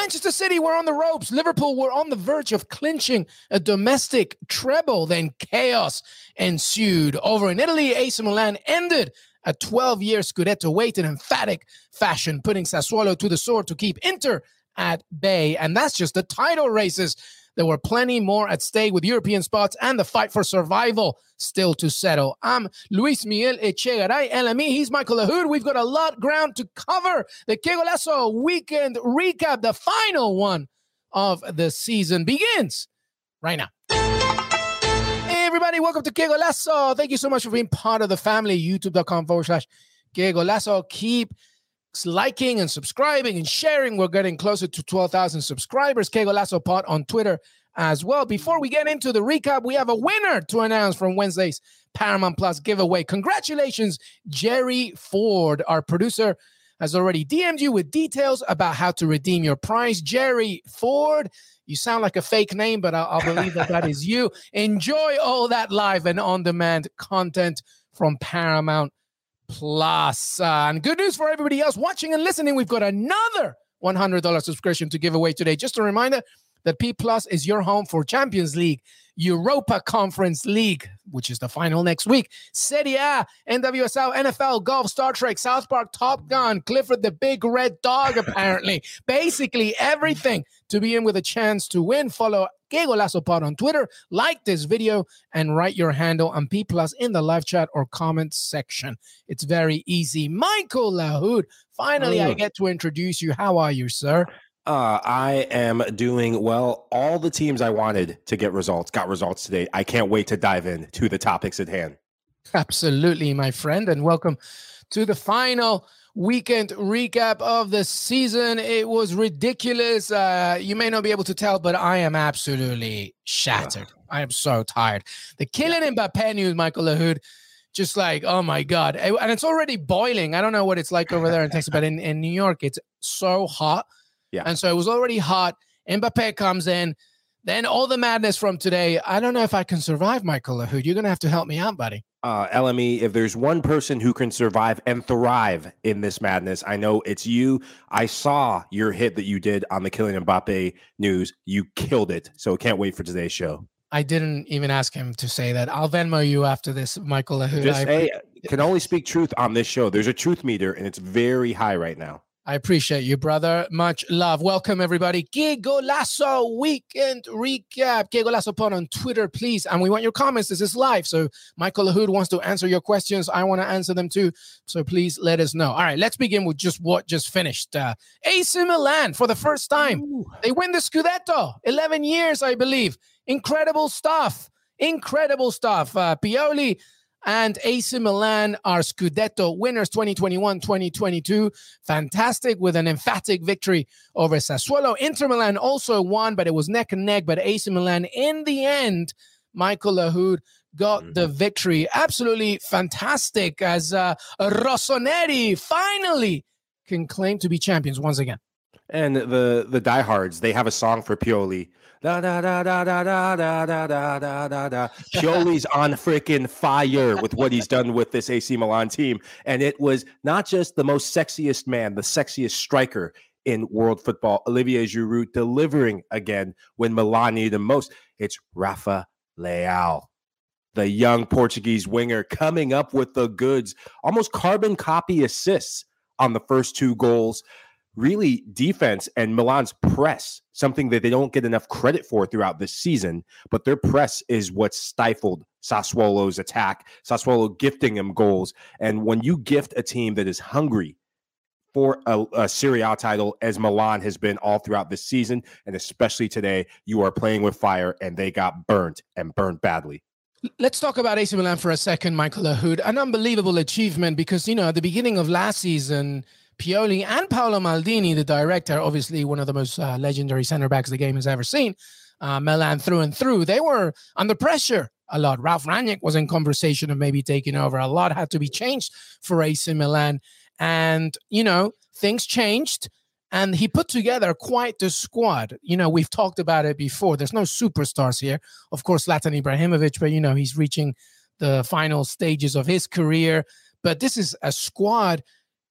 Manchester City were on the ropes. Liverpool were on the verge of clinching a domestic treble. Then chaos ensued. Over in Italy, AC Milan ended a 12 year Scudetto wait in emphatic fashion, putting Sassuolo to the sword to keep Inter at bay. And that's just the title races. There were plenty more at stake with European spots and the fight for survival still to settle. I'm Luis Miguel Echegaray, LME. He's Michael Lahoud. We've got a lot ground to cover. The Que Golazo weekend recap, the final one of the season begins right now. Hey, everybody, welcome to Que Golazo. Thank you so much for being part of the family. YouTube.com forward slash Que Golazo. Keep liking and subscribing and sharing. We're getting closer to 12,000 subscribers. Que Golazo Pod on Twitter as well. Before we get into the recap, we have a winner to announce from Wednesday's Paramount Plus giveaway. Congratulations, Jerry Ford, our producer. Has already DM'd you with details about how to redeem your prize. Jerry Ford, you sound like a fake name, but I'll, I'll believe that that is you. Enjoy all that live and on demand content from Paramount Plus. Uh, and good news for everybody else watching and listening. We've got another $100 subscription to give away today. Just a reminder that P Plus is your home for Champions League, Europa Conference League, which is the final next week, Serie A, NWSL, NFL, Golf, Star Trek, South Park, Top Gun, Clifford the Big Red Dog, apparently. Basically, everything to be in with a chance to win. Follow Que Golazo Pod on Twitter, like this video, and write your handle on P Plus in the live chat or comment section. It's very easy. Michael Lahoud, finally, I get to introduce you. How are you, sir? Uh, I am doing well. All the teams I wanted to get results got results today. I can't wait to dive in to the topics at hand. Absolutely, my friend, and welcome to the final weekend recap of the season. It was ridiculous. Uh, you may not be able to tell, but I am absolutely shattered. I am so tired. The Kylian Mbappe news, Michael Lahoud, just like, oh my God. And it's already boiling. I don't know what it's like over there in Texas, but in, in New York, it's so hot. Yeah. And so it was already hot. Mbappe comes in. Then all the madness from today. I don't know if I can survive, Michael Lahoud. You're going to have to help me out, buddy. Uh, LME, if there's one person who can survive and thrive in this madness, I know it's you. I saw your hit that you did on the Kylian Mbappe news. You killed it. So I can't wait for today's show. I didn't even ask him to say that. I'll Venmo you after this, Michael Lahoud. Just I, hey, can only speak truth on this show. There's a truth meter, and it's very high right now. I appreciate you, brother. Much love. Welcome, everybody. Golazo Weekend Recap. Golazo Pod on Twitter, please. And we want your comments. This is live. So Michael Lahoud wants to answer your questions. I want to answer them too. So please let us know. All right, let's begin with just what just finished. Uh, AC Milan, for the first time, Ooh. they win the Scudetto. 11 years, I believe. Incredible stuff. Incredible stuff. Uh, Pioli and AC Milan are Scudetto winners 2021 2022. Fantastic with an emphatic victory over Sassuolo. Inter Milan also won, but it was neck and neck. But AC Milan, in the end, Michael Lahoud got mm-hmm. the victory. Absolutely fantastic as uh, Rossoneri finally can claim to be champions once again. And the the diehards, they have a song for Pioli Da da da da da da da da da da da da. Pioli's on freaking fire with what he's done with this AC Milan team, and it was not just the most sexiest man, the sexiest striker in world football, Olivier Giroud delivering again when Milan needed him most. It's Rafa Leao, the young Portuguese winger, coming up with the goods, almost carbon copy assists on the first two goals really defense and Milan's press, something that they don't get enough credit for throughout this season, but their press is what stifled Sassuolo's attack, Sassuolo gifting them goals. And when you gift a team that is hungry for a, a Serie A title, as Milan has been all throughout this season, and especially today, you are playing with fire, and they got burnt and burnt badly. Let's talk about AC Milan for a second, Michael Lahoud. An unbelievable achievement because, you know, at the beginning of last season, Pioli and Paolo Maldini, the director, obviously one of the most uh, legendary center backs the game has ever seen, uh, Milan through and through, they were under pressure a lot. Ralf Rangnick was in conversation of maybe taking over. A lot had to be changed for AC Milan. And, you know, things changed and he put together quite the squad. You know, we've talked about it before. There's no superstars here. Of course, Zlatan Ibrahimovic, but, you know, he's reaching the final stages of his career. But this is a squad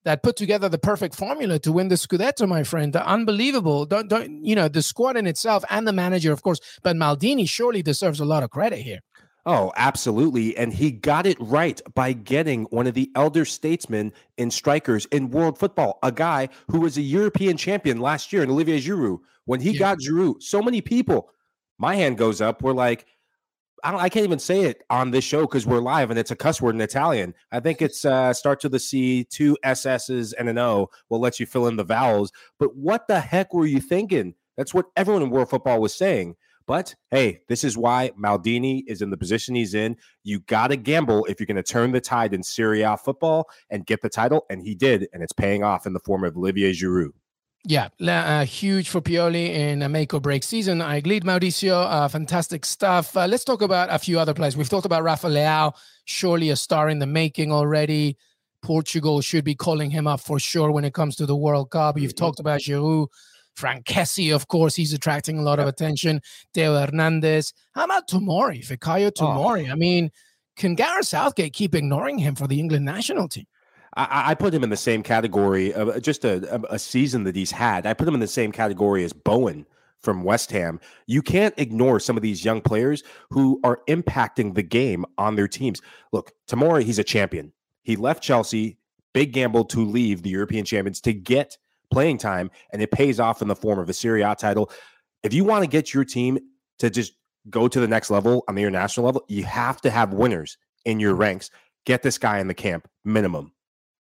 that put together the perfect formula to win the Scudetto, my friend. Unbelievable. Don't don't you know the squad in itself and the manager, of course, but Maldini surely deserves a lot of credit here. Oh, absolutely. And he got it right by getting one of the elder statesmen in strikers in world football, a guy who was a European champion last year in Olivier Giroud. When he yeah. got Giroud, so many people, my hand goes up, we're like, I, don't I can't even say it on this show because we're live and it's a cuss word in Italian. I think it's uh, to the C two SS's, and an O. Will let you fill in the vowels. But what the heck were you thinking? That's what everyone in world football was saying. But hey, this is why Maldini is in the position he's in. You got to gamble if you're going to turn the tide in Serie A football and get the title. And he did. And it's paying off in the form of Olivier Giroud. Yeah, uh, huge for Pioli in a make or break season. I agreed, Mauricio. Uh, fantastic stuff. Uh, let's talk about a few other players. We've talked about Rafa Leao, surely a star in the making already. Portugal should be calling him up for sure when it comes to the World Cup. You've mm-hmm. talked about Giroud. Franck Kessie, of course, he's attracting a lot of attention. Theo Hernandez. How about Tomori, Fikayo oh. Tomori? Oh. I mean, can Gareth Southgate keep ignoring him for the England national team? I, I, put him in the same category of uh, just a, a season that he's had. I put him in the same category as Bowen from West Ham. You can't ignore some of these young players who are impacting the game on their teams. Look, Tomori, he's a champion. He left Chelsea, big gamble to leave the European champions to get playing time, and it pays off in the form of a Serie A title. If you want to get your team to just go to the next level on the international level, you have to have winners in your ranks. Get this guy in the camp, minimum.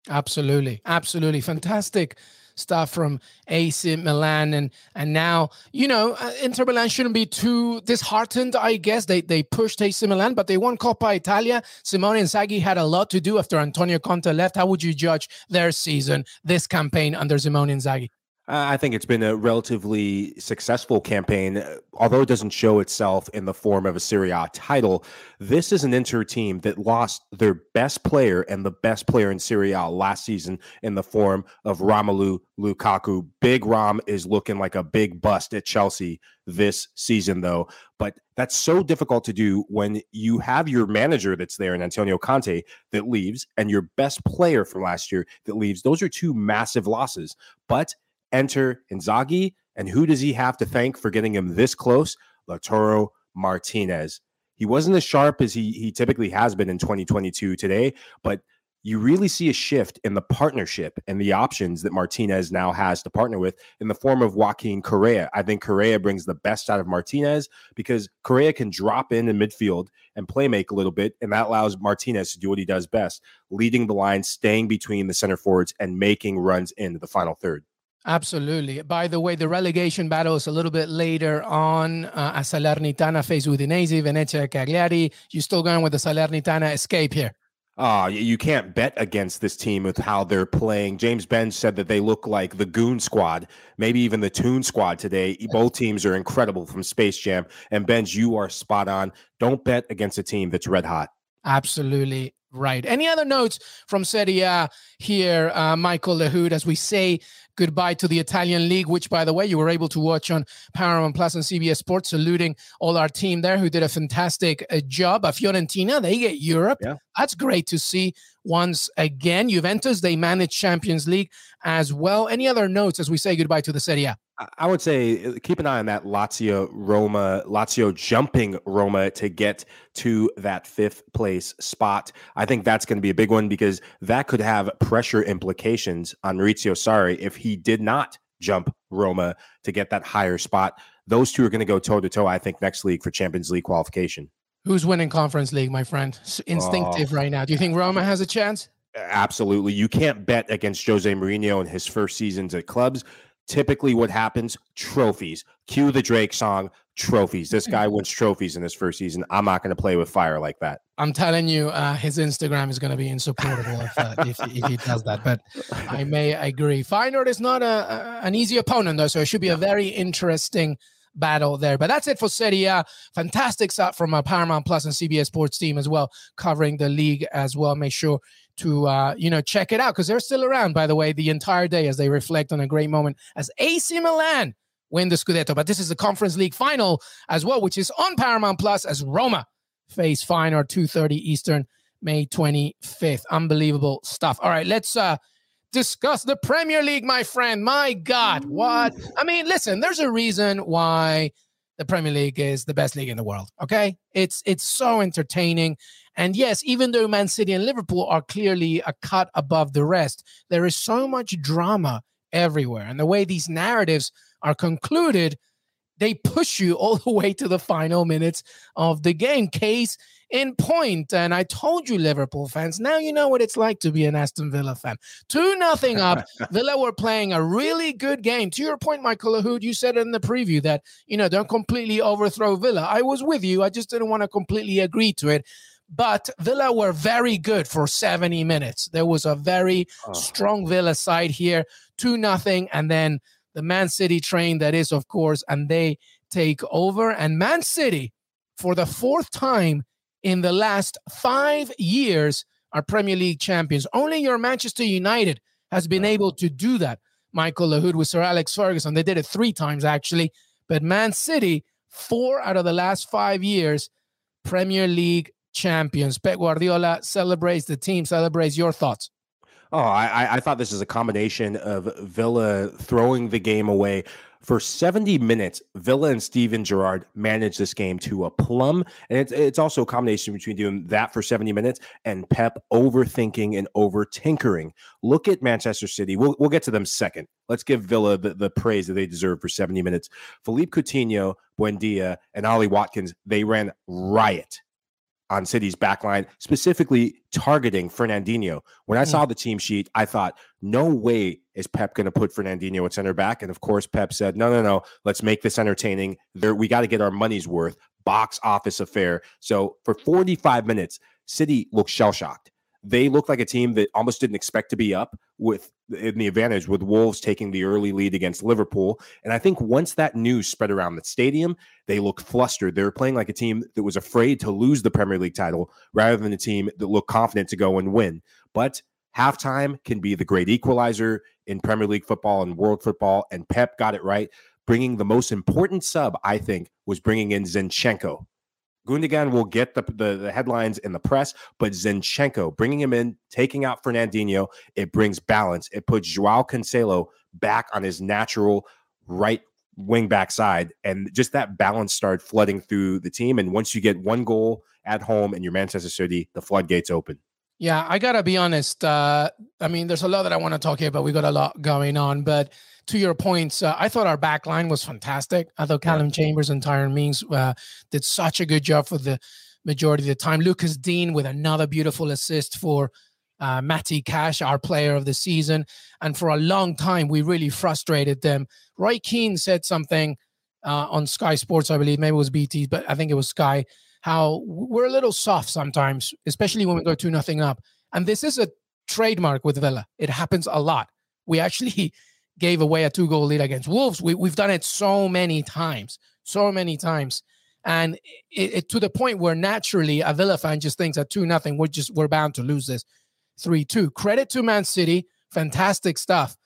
Absolutely. Absolutely. Fantastic stuff from AC Milan. And and now you know uh, Inter Milan shouldn't be too disheartened I guess. They they pushed AC Milan but they won Coppa Italia. Simone Inzaghi had a lot to do after Antonio Conte left. How would you judge their season this campaign under Simone Inzaghi I think it's been a relatively successful campaign, uh, although it doesn't show itself in the form of a Serie A title. This is an Inter team that lost their best player and the best player in Serie A last season in the form of Romelu Lukaku. Big Rom is looking like a big bust at Chelsea this season, though. But that's so difficult to do when you have your manager that's there in Antonio Conte that leaves and your best player from last year that leaves. Those are two massive losses. But enter Inzaghi. And who does he have to thank for getting him this close? Lautaro Martinez. He wasn't as sharp as he, he typically has been in 2022 today, but you really see a shift in the partnership and the options that Martinez now has to partner with in the form of Joaquin Correa. I think Correa brings the best out of Martinez because Correa can drop in in midfield and play make a little bit, and that allows Martinez to do what he does best, leading the line, staying between the center forwards, and making runs into the final third. Absolutely. By the way, the relegation battle is a little bit later on uh, as Salernitana face Udinese, Venezia, Cagliari. You still going with the Salernitana escape here? Uh, you can't bet against this team with how they're playing. James Benge said that they look like the Goon Squad, maybe even the Toon Squad today. Both teams are incredible from Space Jam. And Benge, you are spot on. Don't bet against a team that's red hot. Absolutely right. Any other notes from Serie A here, uh, Michael Lahoud, as we say goodbye to the Italian League, which, by the way, you were able to watch on Paramount Plus and CBS Sports, saluting all our team there who did a fantastic uh, job. A Fiorentina, they get Europe. Yeah. That's great to see once again. Juventus, they manage Champions League as well. Any other notes as we say goodbye to the Serie A? I would say uh, keep an eye on that Lazio Roma, Lazio jumping Roma to get to that fifth place spot. I think that's going to be a big one because that could have pressure implications on Maurizio Sarri if he did not jump Roma to get that higher spot. Those two are going to go toe to toe, I think, next league for Champions League qualification. Who's winning Conference League, my friend? Instinctive oh. right now. Do you think Roma has a chance? Absolutely. You can't bet against Jose Mourinho in his first seasons at clubs typically what happens trophies cue the drake song trophies this guy wins trophies in his first season i'm not going to play with fire like that i'm telling you uh, his instagram is going to be insupportable if, uh, if, if, he does that but i may agree Feyenoord is not a, a, an easy opponent though so it should be a very interesting battle there. But that's it for Serie A. Fantastic stuff from uh, Paramount Plus and CBS Sports team as well, covering the league as well. Make sure to uh, you know check it out because they're still around, by the way, the entire day as they reflect on a great moment as AC Milan win the Scudetto. But this is the Conference League final as well, which is on Paramount Plus as Roma face Feyenoord 2:30 Eastern, May 25th. Unbelievable stuff. All right, let's uh discuss the Premier League, my friend. My God, what? I mean, listen, there's a reason why the Premier League is the best league in the world. Okay. It's it's so entertaining. And yes, even though Man City and Liverpool are clearly a cut above the rest, there is so much drama everywhere. And the way these narratives are concluded, they push you all the way to the final minutes of the game. Case in point. And I told you, Liverpool fans, now you know what it's like to be an Aston Villa fan. 2 nothing up. Villa were playing a really good game. To your point, Michael Lahoud, you said in the preview that, you know, don't completely overthrow Villa. I was with you. I just didn't want to completely agree to it. But Villa were very good for 70 minutes. There was a very oh. strong Villa side here, 2 nothing, and then the Man City train that is, of course, and they take over. And Man City, for the fourth time in the last five years are Premier League champions. Only your Manchester United has been able to do that. Michael Lahoud with Sir Alex Ferguson. They did it three times, actually. But Man City, four out of the last five years, Premier League champions. Pep Guardiola celebrates, the team celebrates. Your thoughts? Oh, I, I thought this is a combination of Villa throwing the game away, for 70 minutes, Villa and Steven Gerrard managed this game to a plum. And it's, it's also a combination between doing that for 70 minutes and Pep overthinking and over tinkering. Look at Manchester City. We'll, we'll get to them second. Let's give Villa the, the praise that they deserve for 70 minutes. Philippe Coutinho, Buendia, and Ollie Watkins, they ran riot on City's backline, specifically targeting Fernandinho. When I mm. saw the team sheet, I thought, no way is Pep going to put Fernandinho at center back. And of course, Pep said, no, no, no, let's make this entertaining. There, we got to get our money's worth. Box office affair. So for 45 minutes, City looked shell shocked they looked like a team that almost didn't expect to be up with in the advantage with Wolves taking the early lead against Liverpool. And I think once that news spread around the stadium, they looked flustered. They were playing like a team that was afraid to lose the Premier League title rather than a team that looked confident to go and win. But halftime can be the great equalizer in Premier League football and world football. And Pep got it right. Bringing the most important sub, I think, was bringing in Zinchenko Gundogan will get the, the, the headlines in the press, but Zinchenko bringing him in, taking out Fernandinho, it brings balance. It puts Joao Cancelo back on his natural right wing back side, and just that balance started flooding through the team. And once you get one goal at home and your Manchester City, the floodgates open. Yeah, I gotta be honest. Uh, I mean, there's a lot that I want to talk here, but we got a lot going on. But to your points, uh, I thought our back line was fantastic. I thought Callum yeah. Chambers and Tyrone Mings uh, did such a good job for the majority of the time. Lucas Digne with another beautiful assist for uh, Matty Cash, our player of the season. And for a long time, we really frustrated them. Roy Keane said something uh, on Sky Sports, I believe, maybe it was BT, but I think it was Sky, how we're a little soft sometimes, especially when we go 2 nothing up. And this is a trademark with Villa. It happens a lot. We actually gave away a two goal lead against Wolves. We, we've done it so many times, so many times. And it, it, to the point where naturally a Villa fan just thinks at two nothing, we're just we're bound to lose this three two. Credit to Man City, fantastic stuff.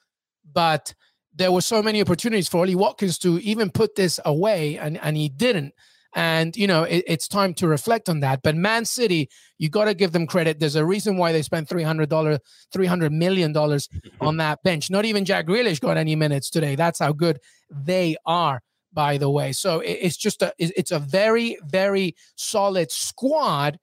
But there were so many opportunities for Ollie Watkins to even put this away, and, and he didn't. And, you know, it, it's time to reflect on that. But Man City, you got to give them credit. There's a reason why they spent $300, $300 million on that bench. Not even Jack Grealish got any minutes today. That's how good they are, by the way. So it, it's just a, it's a very, very solid squad.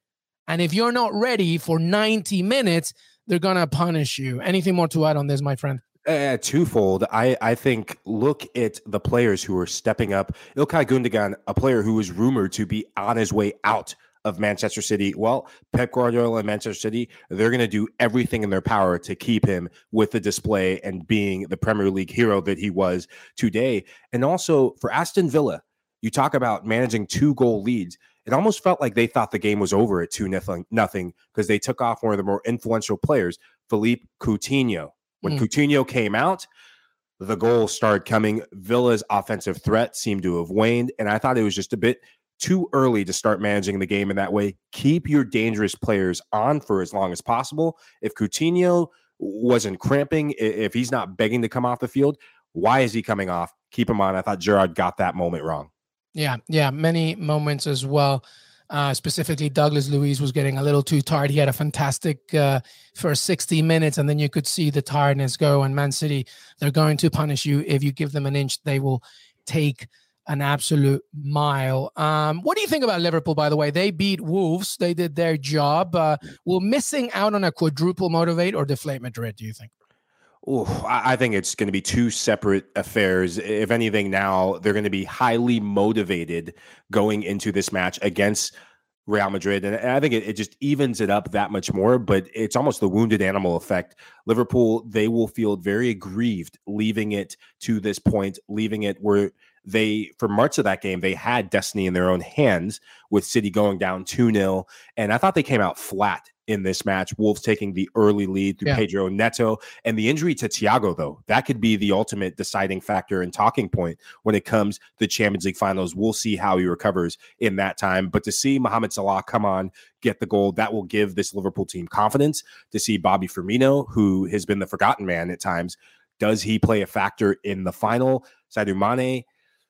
And if you're not ready for 90 minutes, they're going to punish you. Anything more to add on this, my friend? Uh, twofold. I, I think look at the players who are stepping up. Ilkay Gundogan, a player who was rumored to be on his way out of Manchester City. Well, Pep Guardiola and Manchester City, they're going to do everything in their power to keep him with the display and being the Premier League hero that he was today. And also for Aston Villa, you talk about managing two goal leads. It almost felt like they thought the game was over at 2 nothing because they took off one of the more influential players, Philippe Coutinho. When mm. Coutinho came out, the goals started coming. Villa's offensive threat seemed to have waned, and I thought it was just a bit too early to start managing the game in that way. Keep your dangerous players on for as long as possible. If Coutinho wasn't cramping, if he's not begging to come off the field, why is he coming off? Keep him on. I thought Gerrard got that moment wrong. Yeah, yeah, many moments as well. Uh, specifically, Douglas Luiz was getting a little too tired. He had a fantastic uh, first 60 minutes, and then you could see the tiredness go. And Man City, they're going to punish you if you give them an inch. They will take an absolute mile. Um, what do you think about Liverpool, by the way? They beat Wolves. They did their job. Uh, will missing out on a quadruple motivate or deflate Madrid, do you think? Ooh, I think it's going to be two separate affairs. If anything, now they're going to be highly motivated going into this match against Real Madrid. And I think it, it, just evens it up that much more, but it's almost the wounded animal effect. Liverpool, they will feel very aggrieved leaving it to this point, leaving it where they, for much of that game, they had destiny in their own hands with City going down 2 0. And I thought they came out flat in this match. Wolves taking the early lead through yeah. Pedro Neto. And the injury to Thiago, though, that could be the ultimate deciding factor and talking point when it comes to the Champions League finals. We'll see how he recovers in that time. But to see Mohamed Salah come on, get the goal, that will give this Liverpool team confidence. To see Bobby Firmino, who has been the forgotten man at times, does he play a factor in the final? Sadio Mane,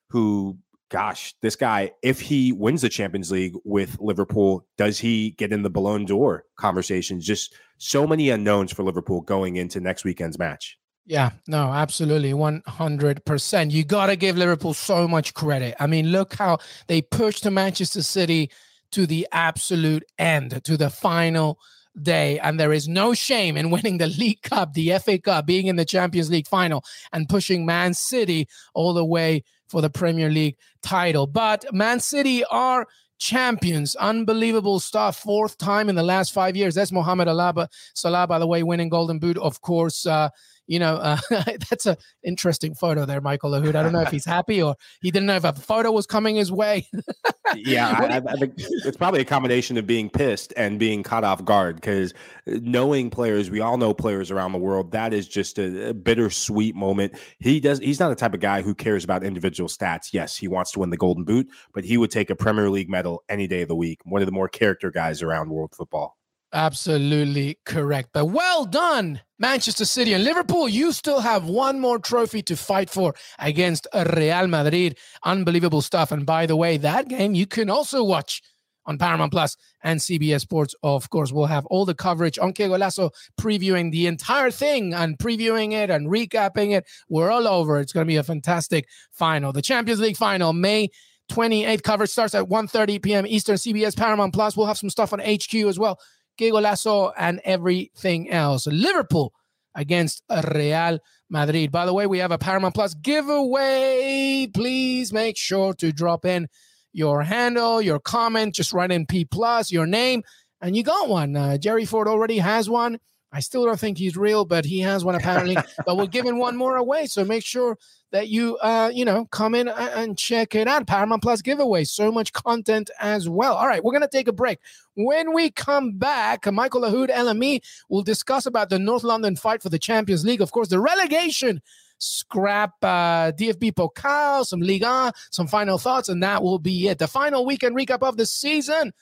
who gosh, this guy, if he wins the Champions League with Liverpool, does he get in the Ballon d'Or conversations? Just so many unknowns for Liverpool going into next weekend's match. Yeah, no, absolutely. 100%. You got to give Liverpool so much credit. I mean, look how they pushed to Manchester City to the absolute end, to the final day. And there is no shame in winning the League Cup, the FA Cup, being in the Champions League final, and pushing Man City all the way for the Premier League title. But Man City are champions. Unbelievable stuff. Fourth time in the last five years. That's Mohamed Alaba Salah, by the way, winning Golden Boot. Of course, uh, you know, uh, that's an interesting photo there, Michael Lahoud. I don't know if he's happy or he didn't know if a photo was coming his way. yeah, I, I, think it's probably a combination of being pissed and being caught off guard because knowing players, we all know players around the world. That is just a, a bittersweet moment. He does. He's not the type of guy who cares about individual stats. Yes, he wants to win the Golden Boot, but he would take a Premier League medal any day of the week. One of the more character guys around world football. Absolutely correct. But well done, Manchester City and Liverpool. You still have one more trophy to fight for against Real Madrid. Unbelievable stuff. And by the way, that game you can also watch on Paramount Plus and CBS Sports. Of course, we'll have all the coverage on Que Golazo previewing the entire thing and previewing it and recapping it. We're all over. It's going to be a fantastic final. The Champions League final, May 28th. Coverage starts at 1.30 p.m. Eastern, CBS Paramount Plus. We'll have some stuff on HQ as well. Que Golazo, and everything else. Liverpool against Real Madrid. By the way, we have a Paramount Plus giveaway. Please make sure to drop in your handle, your comment, just write in P plus, your name, and you got one. Uh, Jerry Ford already has one. I still don't think he's real, but he has one apparently. but we're giving one more away, so make sure that you uh you know come in and check it out. Paramount Plus giveaway, so much content as well. All right, we're gonna take a break. When we come back, Michael Lahoud, LME will discuss about the North London fight for the Champions League. Of course, the relegation scrap uh, DFB Pokal, some Liga, some final thoughts, and that will be it. The final weekend recap of the season.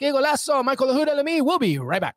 Golazo, Michael Lahoud, LME. We'll be right back.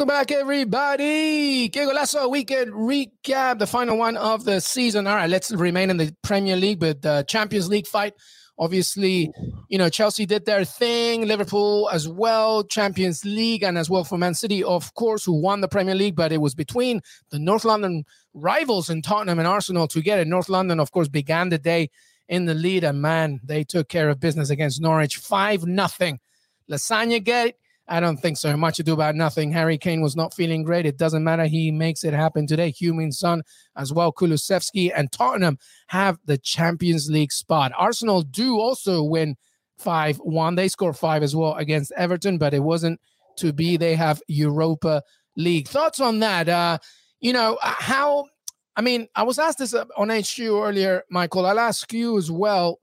Welcome back, everybody. Que Golazo weekend recap, the final one of the season. All right, let's remain in the Premier League with the Champions League fight. Obviously, you know, Chelsea did their thing, Liverpool as well, Champions League, and as well for Man City, of course, who won the Premier League, but it was between the North London rivals in Tottenham and Arsenal to get it. North London, of course, began the day in the lead, and man, they took care of business against Norwich 5 nothing. Lasagna Gate I don't think so. Much ado about nothing. Harry Kane was not feeling great. It doesn't matter. He makes it happen today. Heung-min Son as well. Kulusevski and Tottenham have the Champions League spot. Arsenal do also win 5 1. They score 5 as well against Everton, but it wasn't to be. They have Europa League. Thoughts on that? Uh, you know, uh, how, I mean, I was asked this on HQ earlier, Michael. I'll ask you as well.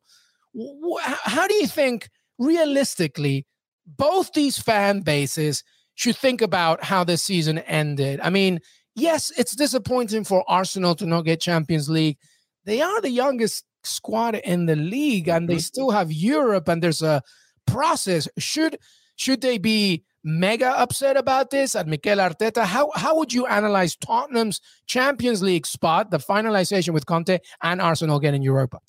How do you think realistically, both these fan bases should think about how this season ended. I mean, yes, it's disappointing for Arsenal to not get Champions League. They are the youngest squad in the league and they mm-hmm. still have Europe and there's a process. Should should they be mega upset about this at Mikel Arteta? How how would you analyze Tottenham's Champions League spot, the finalization with Conte and Arsenal getting Europa?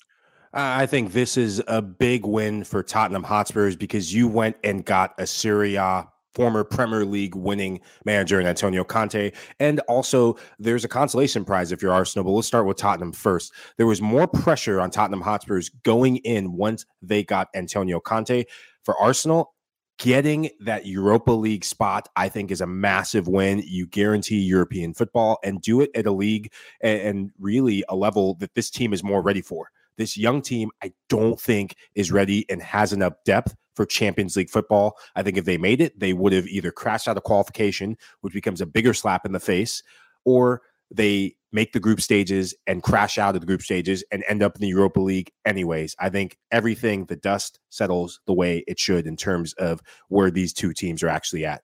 I think this is a big win for Tottenham Hotspurs because you went and got a Serie A former Premier League winning manager in Antonio Conte. And also, there's a consolation prize if you're Arsenal. But let's start with Tottenham first. There was more pressure on Tottenham Hotspurs going in once they got Antonio Conte. For Arsenal, getting that Europa League spot, I think, is a massive win. You guarantee European football and do it at a league and, really a level that this team is more ready for. This young team, I don't think, is ready and has enough depth for Champions League football. I think if they made it, they would have either crashed out of qualification, which becomes a bigger slap in the face, or they make the group stages and crash out of the group stages and end up in the Europa League anyways. I think everything, the dust settles the way it should in terms of where these two teams are actually at.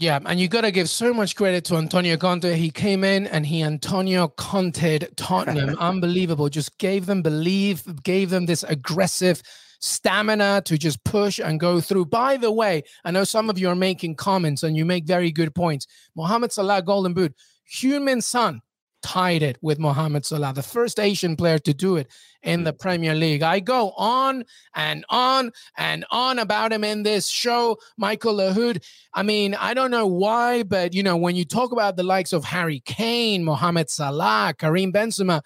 Yeah, and you got to give so much credit to Antonio Conte. He came in and he Antonio Conte Tottenham. Unbelievable. Just gave them belief, gave them this aggressive stamina to just push and go through. By the way, I know some of you are making comments and you make very good points. Mohamed Salah Golden Boot, Heung-min Son tied it with Mohamed Salah, the first Asian player to do it in the mm. Premier League. I go on and on and on about him in this show, Michael Lahoud. I mean, I don't know why, but you know, when you talk about the likes of Harry Kane, Mohamed Salah, Karim Benzema,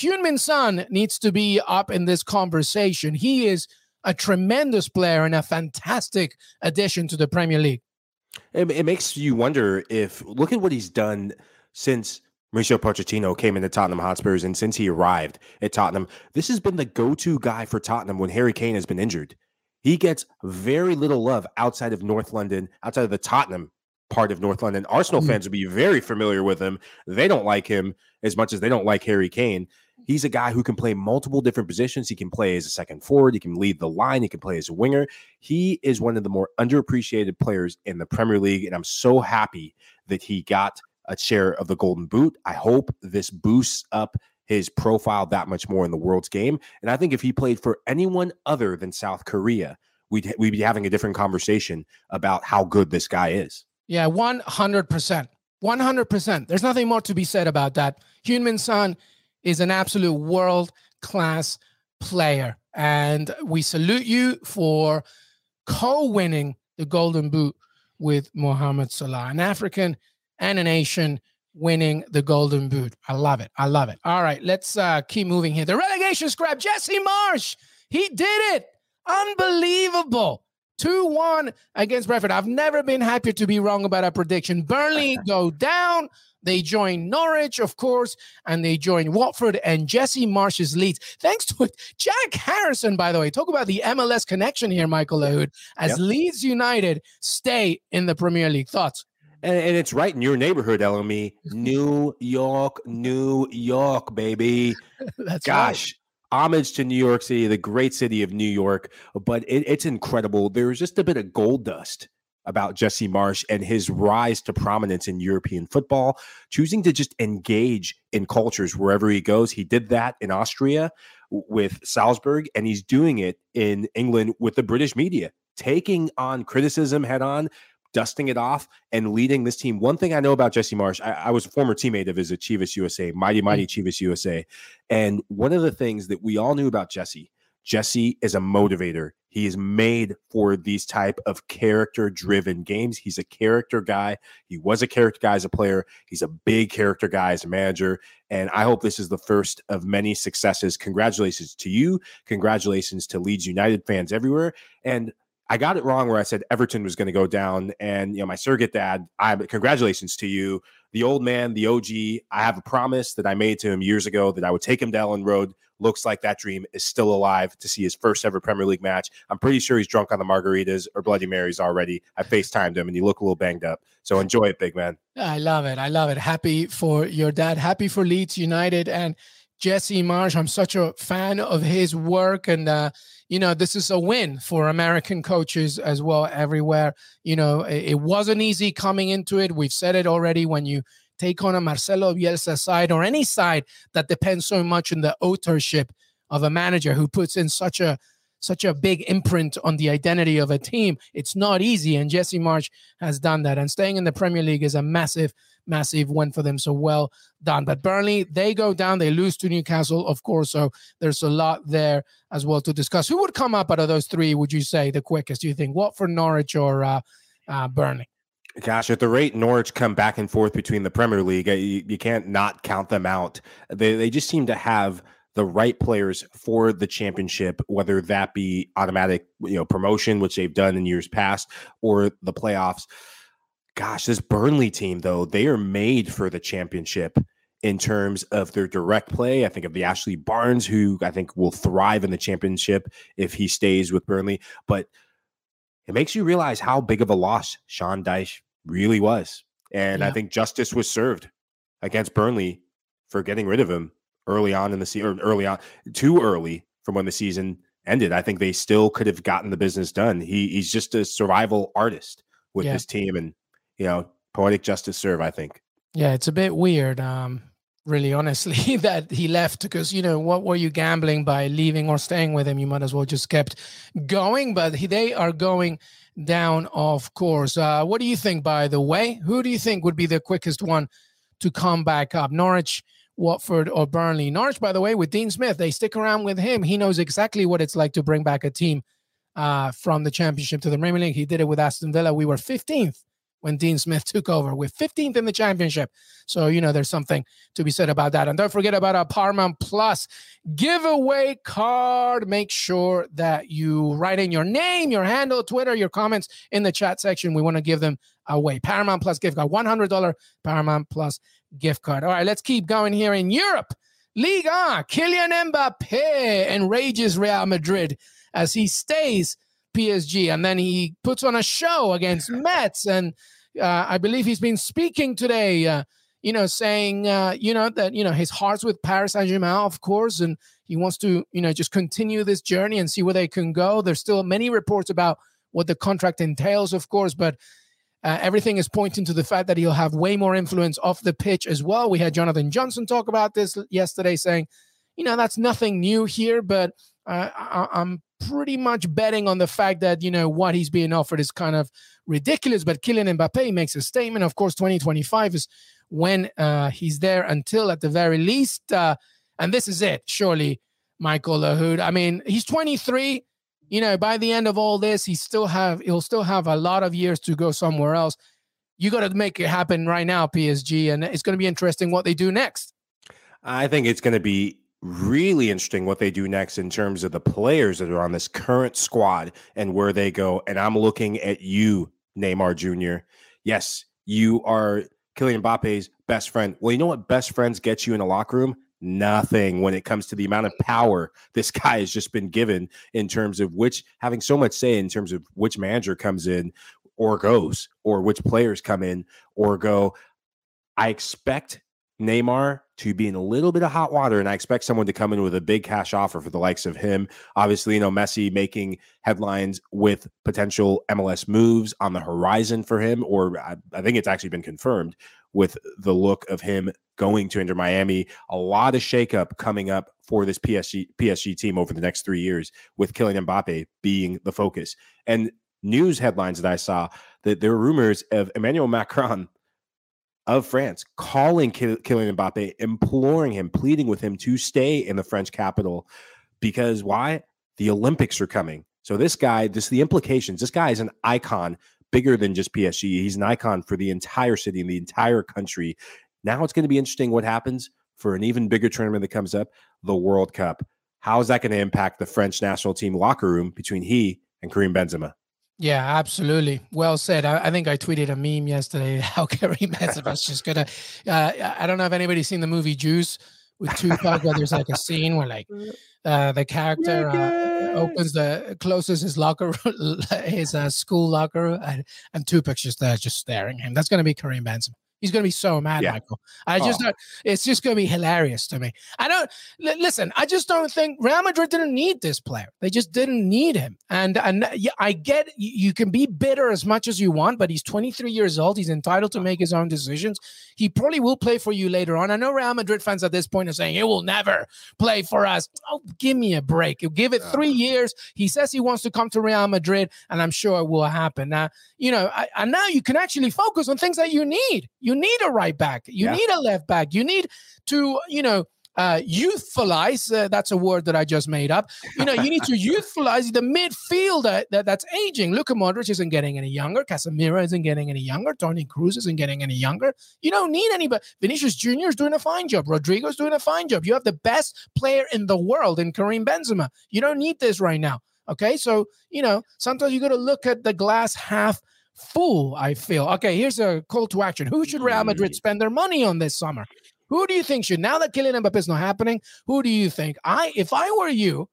Heung-min Son needs to be up in this conversation. He is a tremendous player and a fantastic addition to the Premier League. It, it makes you wonder if look at what he's done since Mauricio Pochettino came into Tottenham Hotspurs, and since he arrived at Tottenham, this has been the go-to guy for Tottenham when Harry Kane has been injured. He gets very little love outside of North London, outside of the Tottenham part of North London. Arsenal mm. fans would be very familiar with him. They don't like him as much as they don't like Harry Kane. He's a guy who can play multiple different positions. He can play as a second forward. He can lead the line. He can play as a winger. He is one of the more underappreciated players in the Premier League. And I'm so happy that he got a share of the Golden Boot. I hope this boosts up his profile that much more in the world's game. And I think if he played for anyone other than South Korea, we'd we'd be having a different conversation about how good this guy is. Yeah, 100%. 100%. There's nothing more to be said about that. Heung-min Son is an absolute world class player. And we salute you for co winning the Golden Boot with Mohamed Salah, an African and a nation winning the Golden Boot. I love it. I love it. All right, let's uh, keep moving here. The relegation scrap, Jesse Marsch. He did it. Unbelievable. 2 1 against Brentford. I've never been happier to be wrong about a prediction. Burnley go down. They join Norwich, of course, and they join Watford and Jesse Marsch's Leeds. Thanks to it. Jack Harrison, by the way, talk about the MLS connection here, Michael Lahoud, as yep. Leeds United stay in the Premier League. Thoughts? And, and, it's right in your neighborhood, LME. New York, New York, baby. That's Gosh, homage to New York City, the great city of New York. But it, it's incredible. There's just a bit of gold dust about Jesse Marsch and his rise to prominence in European football, choosing to just engage in cultures wherever he goes. He did that in Austria with Salzburg, and he's doing it in England with the British media, taking on criticism head on, dusting it off and leading this team. One thing I know about Jesse Marsch, I, I was a former teammate of his at Chivas USA, mighty, mm. mighty Chivas USA. And one of the things that we all knew about Jesse, Jesse is a motivator. He is made for these type of character driven games. He's a character guy. He was a character guy as a player. He's a big character guy as a manager. And I hope this is the first of many successes. Congratulations to you. Congratulations to Leeds United fans everywhere. And I got it wrong where I said Everton was going to go down. And, you know, my surrogate dad, I congratulations to you. The old man, the OG, I have a promise that I made to him years ago that I would take him to Elland Road. Looks like that dream is still alive to see his first ever Premier League match. I'm pretty sure he's drunk on the margaritas or Bloody Marys already. I FaceTimed him and he looked a little banged up. So enjoy it, big man. I love it. I love it. Happy for your dad. Happy for Leeds United. And Jesse Marsch. I'm such a fan of his work, and uh, you know, this is a win for American coaches as well everywhere. You know, it, it wasn't easy coming into it. We've said it already. When you take on a Marcelo Bielsa side or any side that depends so much on the authorship of a manager who puts in such a such a big imprint on the identity of a team. It's not easy, and Jesse Marsch has done that. And staying in the Premier League is a massive, massive win for them. So well done. But Burnley, they go down, they lose to Newcastle, of course. So there's a lot there as well to discuss. Who would come up out of those three? Would you say the quickest? Do you think Watford, Norwich, or uh, uh, Burnley? Gosh, at the rate Norwich come back and forth between the Premier League, you, you can't not count them out. They they just seem to have the right players for the championship, whether that be automatic, you know, promotion, which they've done in years past, or the playoffs. Gosh, this Burnley team, though, they are made for the championship in terms of their direct play. I think of the Ashley Barnes, who I think will thrive in the championship if he stays with Burnley. But it makes you realize how big of a loss Sean Dyche really was. And yeah. I think justice was served against Burnley for getting rid of him early on in the season, or early on, too early from when the season ended. I think they still could have gotten the business done. He he's just a survival artist with yeah. his team, and you know, poetic justice serve. I think. Yeah, it's a bit weird. Um, really honestly that he left because you know what were you gambling by leaving or staying with him you might as well just kept going but he, they are going down of course uh, what do you think by the way who do you think would be the quickest one to come back up norwich Watford or Burnley. Norwich, by the way, with Dean Smith, they stick around with him. He knows exactly what it's like to bring back a team uh, from the Championship to the Premier League. He did it with Aston Villa. We were 15th when Dean Smith took over. We're 15th in the Championship. So, you know, there's something to be said about that. And don't forget about our Paramount Plus giveaway card. Make sure that you write in your name, your handle, Twitter, your comments in the chat section. We want to give them away. Paramount Plus gift card, $100 Paramount Plus gift card. All right, let's keep going here in Europe. Liga, Kylian Mbappe enrages Real Madrid as he stays PSG, and then he puts on a show against Metz, and uh, I believe he's been speaking today. Uh, you know, saying uh, you know that you know his heart's with Paris Saint Germain, of course, and he wants to you know just continue this journey and see where they can go. There's still many reports about what the contract entails, of course, but uh, everything is pointing to the fact that he'll have way more influence off the pitch as well. We had Jonathan Johnson talk about this yesterday, saying, you know, that's nothing new here, but uh, I- I'm pretty much betting on the fact that, you know, what he's being offered is kind of ridiculous. But Kylian Mbappe makes a statement. Of course, 2025 is when uh, he's there until at the very least. Uh, and this is it, surely, Michael Lahoud. I mean, he's 23 you know, by the end of all this, he still have he'll still have a lot of years to go somewhere else. You got to make it happen right now, PSG, and it's going to be interesting what they do next. I think it's going to be really interesting what they do next in terms of the players that are on this current squad and where they go. And I'm looking at you, Neymar Jr. Yes, you are Kylian Mbappe's best friend. Well, you know what best friends get you in a locker room? nothing when it comes to the amount of power this guy has just been given in terms of which having so much say in terms of which manager comes in or goes or which players come in or go. I expect Neymar to be in a little bit of hot water, and I expect someone to come in with a big cash offer for the likes of him. Obviously, you know, Messi making headlines with potential MLS moves on the horizon for him, or I, I think it's actually been confirmed with the look of him going to Inter Miami. A lot of shakeup coming up for this PSG PSG team over the next three years, with Kylian Mbappe being the focus. And news headlines that I saw that there were rumors of Emmanuel Macron of France calling Kylian Mbappe, imploring him, pleading with him to stay in the French capital because why? The Olympics are coming. So this guy, just the implications, this guy is an icon bigger than just PSG. He's an icon for the entire city and the entire country. Now it's going to be interesting what happens for an even bigger tournament that comes up, the World Cup. How is that going to impact the French national team locker room between he and Karim Benzema? Yeah, absolutely. Well said. I, I, think I tweeted a meme yesterday how Karim Benzema's just gonna. Uh, I don't know if anybody's seen the movie Juice with Tupac, where there's like a scene where like uh, the character uh, opens the closes his locker, his uh, school locker, and, and Tupac's just there, just staring him. That's gonna be Karim Benzema. He's going to be so mad, Yeah. Michael. I just Oh. don't, it's just going to be hilarious to me. I don't li- listen. I just don't think Real Madrid didn't need this player. They just didn't need him. And and I get you, can be bitter as much as you want, but he's 23 years old. He's entitled to make his own decisions. He probably will play for you later on. I know Real Madrid fans at this point are saying he will never play for us. Oh, give me a break. Give it three years. He says he wants to come to Real Madrid, and I'm sure it will happen. Now, you know, I, and now you can actually focus on things that you need. You need a right back. You Yeah. need a left back. You need to, you know, uh, youthfullize. Uh, that's a word that I just made up. You know, you need to youthfulize the midfield that, that that's aging. Luka Modric isn't getting any younger. Casemiro isn't getting any younger. Toni Kroos isn't getting any younger. You don't need anybody. Vinicius Jr. is doing a fine job. Rodrygo's doing a fine job. You have the best player in the world in Karim Benzema. You don't need this right now. Okay, so you know sometimes you got to look at the glass half full. I feel okay. Here's a call to action. Who should Real Madrid spend their money on this summer? Who do you think should now that Kylian Mbappe is not happening? Who do you think? I if I were you,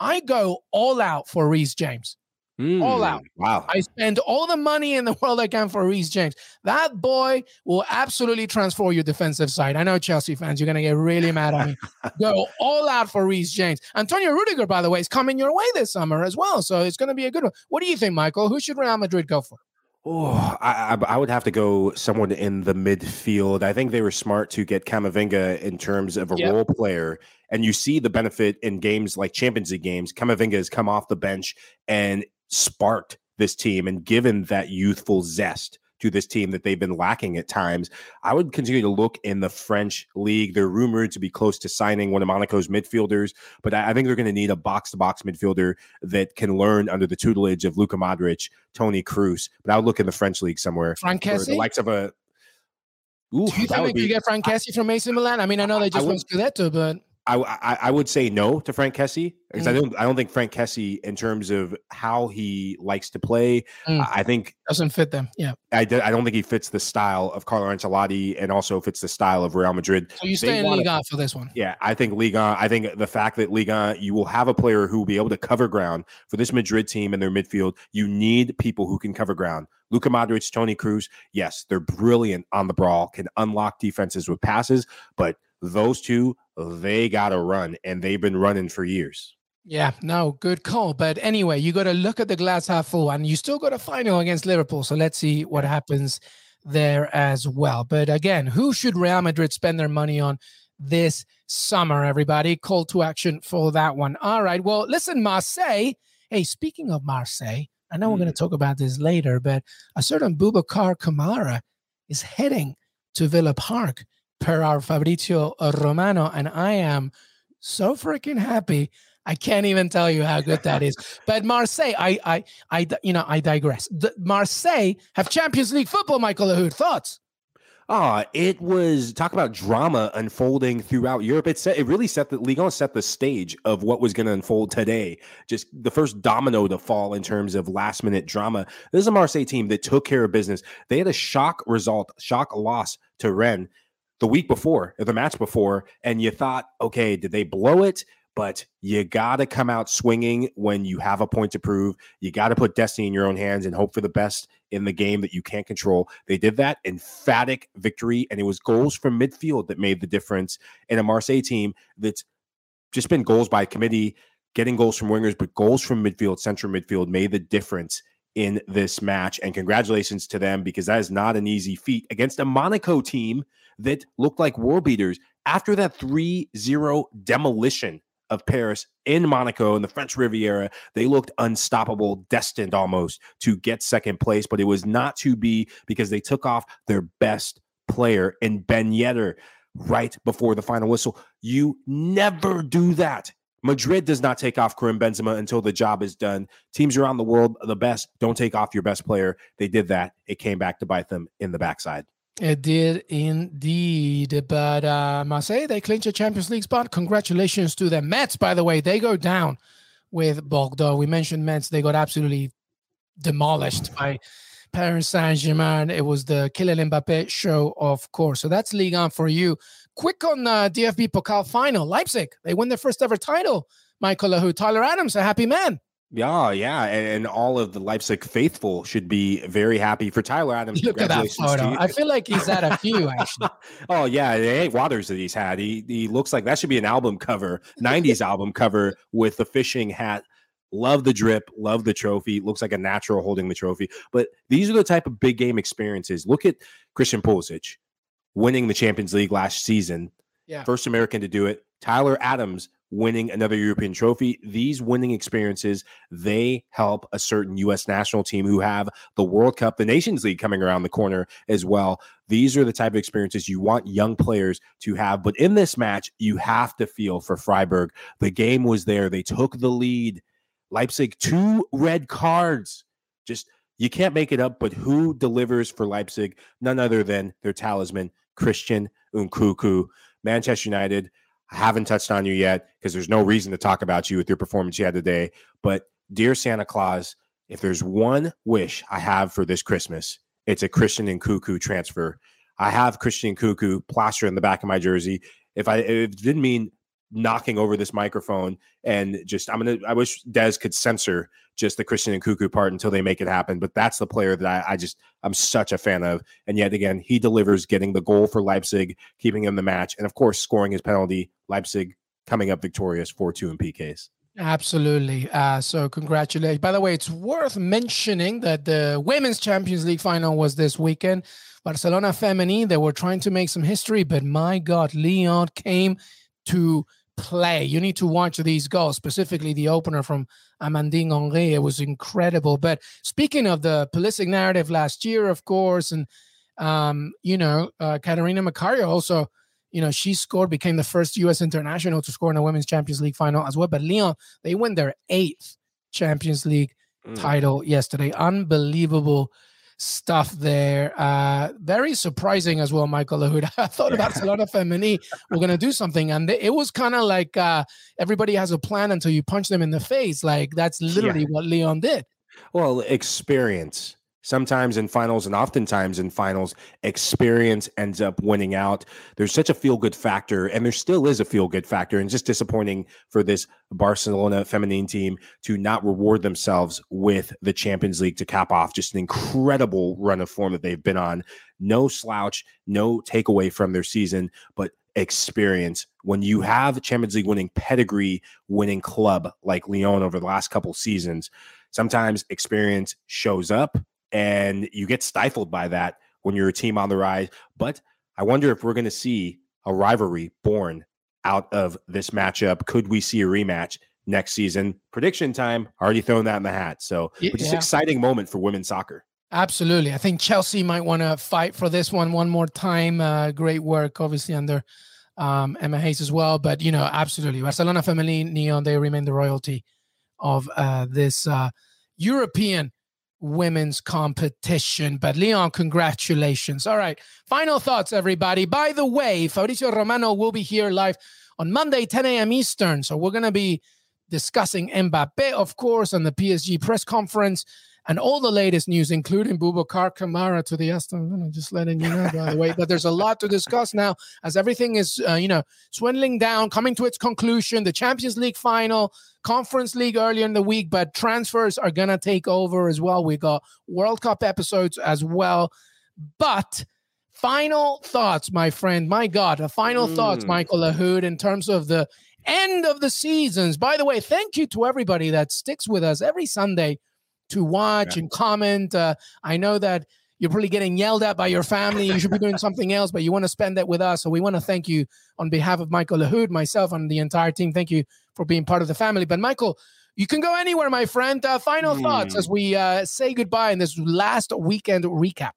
I go all out for Reece James. All Mm, out. Wow. I spend all the money in the world I can for Reece James. That boy will absolutely transform your defensive side. I know Chelsea fans, you're going to get really mad at me. Go all out for Reece James. Antonio Rudiger, by the way, is coming your way this summer as well. So it's going to be a good one. What do you think, Michael? Who should Real Madrid go for? Oh, I, I would have to go someone in the midfield. I think they were smart to get Camavinga in terms of a Yep. role player, and you see the benefit in games like Champions League games. Camavinga has come off the bench and sparked this team and given that youthful zest to this team that they've been lacking at times. I would continue to look in the French league. They're rumored to be close to signing one of Monaco's midfielders, but I, I think they're going to need a box to box midfielder that can learn under the tutelage of Luka Modric, Toni Kroos. But I would look in the French league somewhere. Frank for the likes of a. Ooh, Do you think could get Franck Kessie from AC Milan? I mean, I know they I just would- won Scudetto, but I, I I would say no to Franck Kessie because I Mm. don't I don't think Franck Kessie in terms of how he likes to play. Mm. I I think doesn't fit them. Yeah. I, don't think he fits the style of Carlo Ancelotti and also fits the style of Real Madrid. So you They stay in wanna- Liga for this one. Yeah, I think Liga. I think the fact that Liga, you will have a player who will be able to cover ground for this Madrid team and their midfield. You need people who can cover ground. Luka Modric, Toni Kroos. Yes, they're brilliant on the brawl, can unlock defenses with passes, but those two, they got to run, and they've been running for years. Yeah, no, good call. But anyway, you got to look at the glass half full, and you still got a final against Liverpool. So let's see what happens there as well. But again, who should Real Madrid spend their money on this summer? Everybody, call to action for that one. All right. Well, listen, Marseille. Hey, speaking of Marseille, I know we're going to mm. talk about this later, but a certain Boubacar Kamara is heading to Villa Park per our Fabrizio Romano, and I am so freaking happy. I can't even tell you how good that is. But Marseille, I, I, I, you know, I digress. The, Marseille have Champions League football. Michael Lahoud, thoughts? Ah, it was talk about drama unfolding throughout Europe. It set it really set the Ligue 1 set the stage of what was going to unfold today. Just the first domino to fall in terms of last minute drama. This is a Marseille team that took care of business. They had a shock result, shock loss to Rennes the week before, or the match before, and you thought, okay, did they blow it? But you got to come out swinging when you have a point to prove. You got to put destiny in your own hands and hope for the best in the game that you can't control. They did that emphatic victory, and it was goals from midfield that made the difference in a Marseille team that's just been goals by committee, getting goals from wingers, but goals from midfield, central midfield made the difference in this match. And congratulations to them because that is not an easy feat against a Monaco team that looked like war beaters after that 3 0 demolition of Paris in Monaco in the French Riviera. They looked unstoppable, destined almost to get second place, but it was not to be because they took off their best player in Ben Yedder right before the final whistle. You never do that. Madrid does not take off Karim Benzema until the job is done. Teams around the world, the best, don't take off your best player. They did that. It came back to bite them in the backside. It did indeed. But uh, Marseille, they clinch a Champions League spot. Congratulations to the Metz, by the way. They go down with Bordeaux. We mentioned Metz. They got absolutely demolished by Paris Saint Germain. It was the Kylian Mbappe show, of course. So that's Ligue 1 for you. Quick on uh, DFB Pokal final. Leipzig, they win their first ever title. Michael Lahoud, Tyler Adams, a happy man. Yeah, yeah, and, and, all of the Leipzig faithful should be very happy for Tyler Adams. Look at that photo. I feel like he's had a few actually. oh yeah, ain't Waters that he's had. He he looks like that should be an album cover, '90s album cover with the fishing hat. Love the drip, love the trophy. Looks like a natural holding the trophy. But these are the type of big game experiences. Look at Christian Pulisic winning the Champions League last season. Yeah. First American to do it. Tyler Adams winning another European trophy. These winning experiences, they help a certain U.S. national team who have the World Cup, the Nations League coming around the corner as well. These are the type of experiences you want young players to have. But in this match, you have to feel for Freiburg. The game was there. They took the lead. Leipzig, two red cards. Just you can't make it up, but who delivers for Leipzig? None other than their talisman, Christian Nkunku. Manchester United, I haven't touched on you yet because there's no reason to talk about you with your performance you had today. But dear Santa Claus, if there's one wish I have for this Christmas, it's a Christian Nkunku transfer. I have Christian Nkunku plastered in the back of my jersey. If I if it didn't mean knocking over this microphone and just I'm gonna I wish Des could censor just the Christian Nkunku part until they make it happen. But that's the player that I, I just I'm such a fan of. And yet again, he delivers getting the goal for Leipzig, keeping him the match, and of course scoring his penalty. Leipzig coming up victorious 4-2 in PKs. Absolutely. Uh, so congratulations. By the way, it's worth mentioning that the Women's Champions League final was this weekend. Barcelona Feminine, they were trying to make some history, but my God, Lyon came to play. You need to watch these goals, specifically the opener from Amandine Henry. It was incredible. But speaking of the Pulisic narrative last year, of course, and um, you know, uh, Catarina Macario also, you know, she scored, became the first U.S. international to score in a Women's Champions League final as well. But Lyon, they win their eighth Champions League mm. title yesterday. Unbelievable stuff there. Uh, very surprising as well, Michael Lahoud. I thought yeah. Barcelona Femení were going to do something, and it was kind of like uh, everybody has a plan until you punch them in the face. Like that's literally yeah. what Lyon did. Well, experience sometimes in finals and oftentimes in finals, experience ends up winning out. There's such a feel good factor, and there still is a feel good factor, and just disappointing for this Barcelona feminine team to not reward themselves with the Champions League to cap off just an incredible run of form that they've been on. No slouch, no takeaway from their season, but experience. When you have Champions League winning pedigree, winning club like Lyon over the last couple seasons, sometimes experience shows up and you get stifled by that when you're a team on the rise. But I wonder if we're going to see a rivalry born out of this matchup. Could we see a rematch next season? Prediction time. Already thrown that in the hat. So, yeah. just exciting moment for women's soccer. Absolutely. I think Chelsea might want to fight for this one one more time. Uh, great work, obviously, under um, Emma Hayes as well. But, you know, absolutely. Barcelona Femenil Neon, they remain the royalty of uh, this uh, European women's competition. But Lyon, congratulations. All right. Final thoughts, everybody. By the way, Fabrizio Romano will be here live on Monday, 10 a.m. Eastern. So we're going to be discussing Mbappe, of course, on the PSG press conference and all the latest news, including Boubacar Kamara to the Aston Villa. Just letting you know, by the way. But there's a lot to discuss now as everything is, uh, you know, swindling down, coming to its conclusion. The Champions League final, Conference League earlier in the week, but transfers are going to take over as well. We got World Cup episodes as well. But final thoughts, my friend. My God, the final mm. thoughts, Michael Lahoud, in terms of the end of the seasons. By the way, thank you to everybody that sticks with us every Sunday to watch yeah. and comment. Uh, I know that you're probably getting yelled at by your family. You should be doing something else, but you want to spend that with us. So we want to thank you on behalf of Michael Lahoud, myself, and the entire team. Thank you for being part of the family. But Michael, you can go anywhere, my friend. Uh, final mm. thoughts as we uh, say goodbye in this last weekend recap.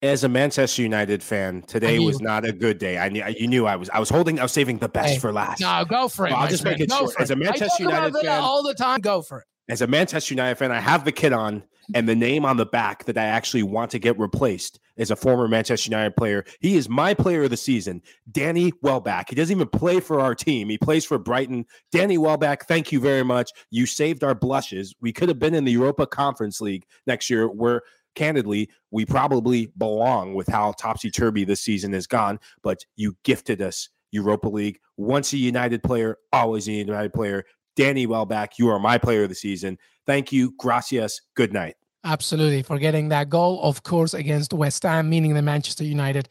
As a Manchester United fan, today was not a good day. I knew you knew I was I was holding I was saving the best hey, for last. No, go for it. Well, I'll just friend. make it go short. As a Manchester United fan, all the time, go for it as a Manchester United fan, I have the kit on, and the name on the back that I actually want to get replaced is a former Manchester United player. He is my player of the season, Danny Welbeck. He doesn't even play for our team, he plays for Brighton. Danny Welbeck, thank you very much. You saved our blushes. We could have been in the Europa Conference League next year, where candidly, we probably belong with how topsy turvy this season has gone, but you gifted us Europa League. Once a United player, always a United player. Danny Welbeck, you are my player of the season. Thank you. Gracias. Good night. Absolutely. For getting that goal, of course, against West Ham, meaning the Manchester United,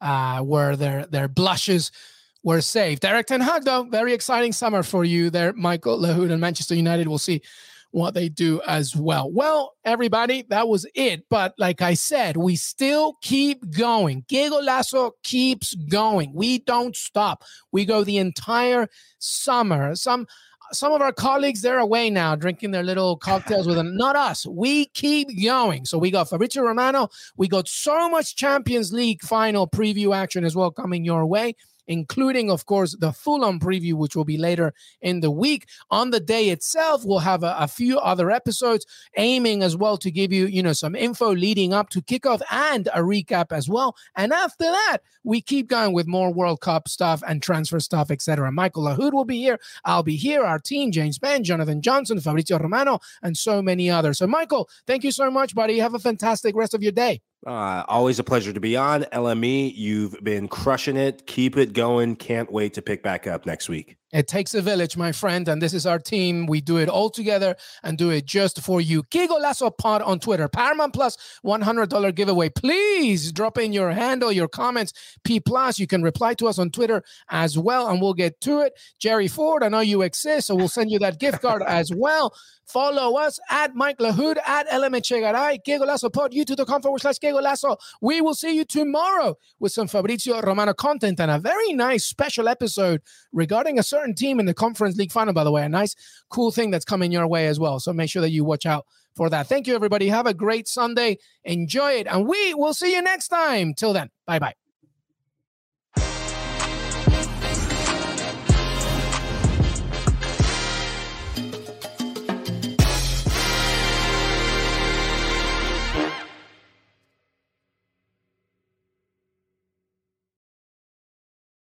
uh, where their their blushes were saved. Derek Ten Hag, though, very exciting summer for you there, Michael Lahoud and Manchester United. We'll see what they do as well. Well, everybody, that was it. But like I said, we still keep going. Que Lasso keeps going. We don't stop. We go the entire summer. Some some of our colleagues they're away now drinking their little cocktails with them. Not us. We keep going. So we got fabrizio romano. We got so much champions league final preview action as well coming your way including, of course, the Fulham preview, which will be later in the week. On the day itself, we'll have a, a, few other episodes aiming as well to give you, you know, some info leading up to kickoff and a recap as well. And after that, we keep going with more World Cup stuff and transfer stuff, etc. Michael Lahoud will be here. I'll be here. Our team, James Benge, Jonathan Johnson, Fabrizio Romano, and so many others. So, Michael, thank you so much, buddy. Have a fantastic rest of your day. Uh, always a pleasure to be on. LME, you've been crushing it. Keep it going. Can't wait to pick back up next week. It takes a village, my friend, and this is our team. We do it all together and do it just for you. Que Golazo Pod on Twitter, Paramount Plus $100 giveaway. Please drop in your handle, your comments, P Plus. You can reply to us on Twitter as well, and we'll get to it. Jerry Ford, I know you exist, so we'll send you that gift card as well. Follow us at Mike Lahoud, at Element LMHegaray, Que Golazo Pod, youtube.com forward slash Que Golazo. We will see you tomorrow with some Fabrizio Romano content and a very nice special episode regarding a certain team in the Conference League final, by the way. A nice, cool thing that's coming your way as well. So make sure that you watch out for that. Thank you, everybody. Have a great Sunday. Enjoy it. And we will see you next time. Till then, bye bye.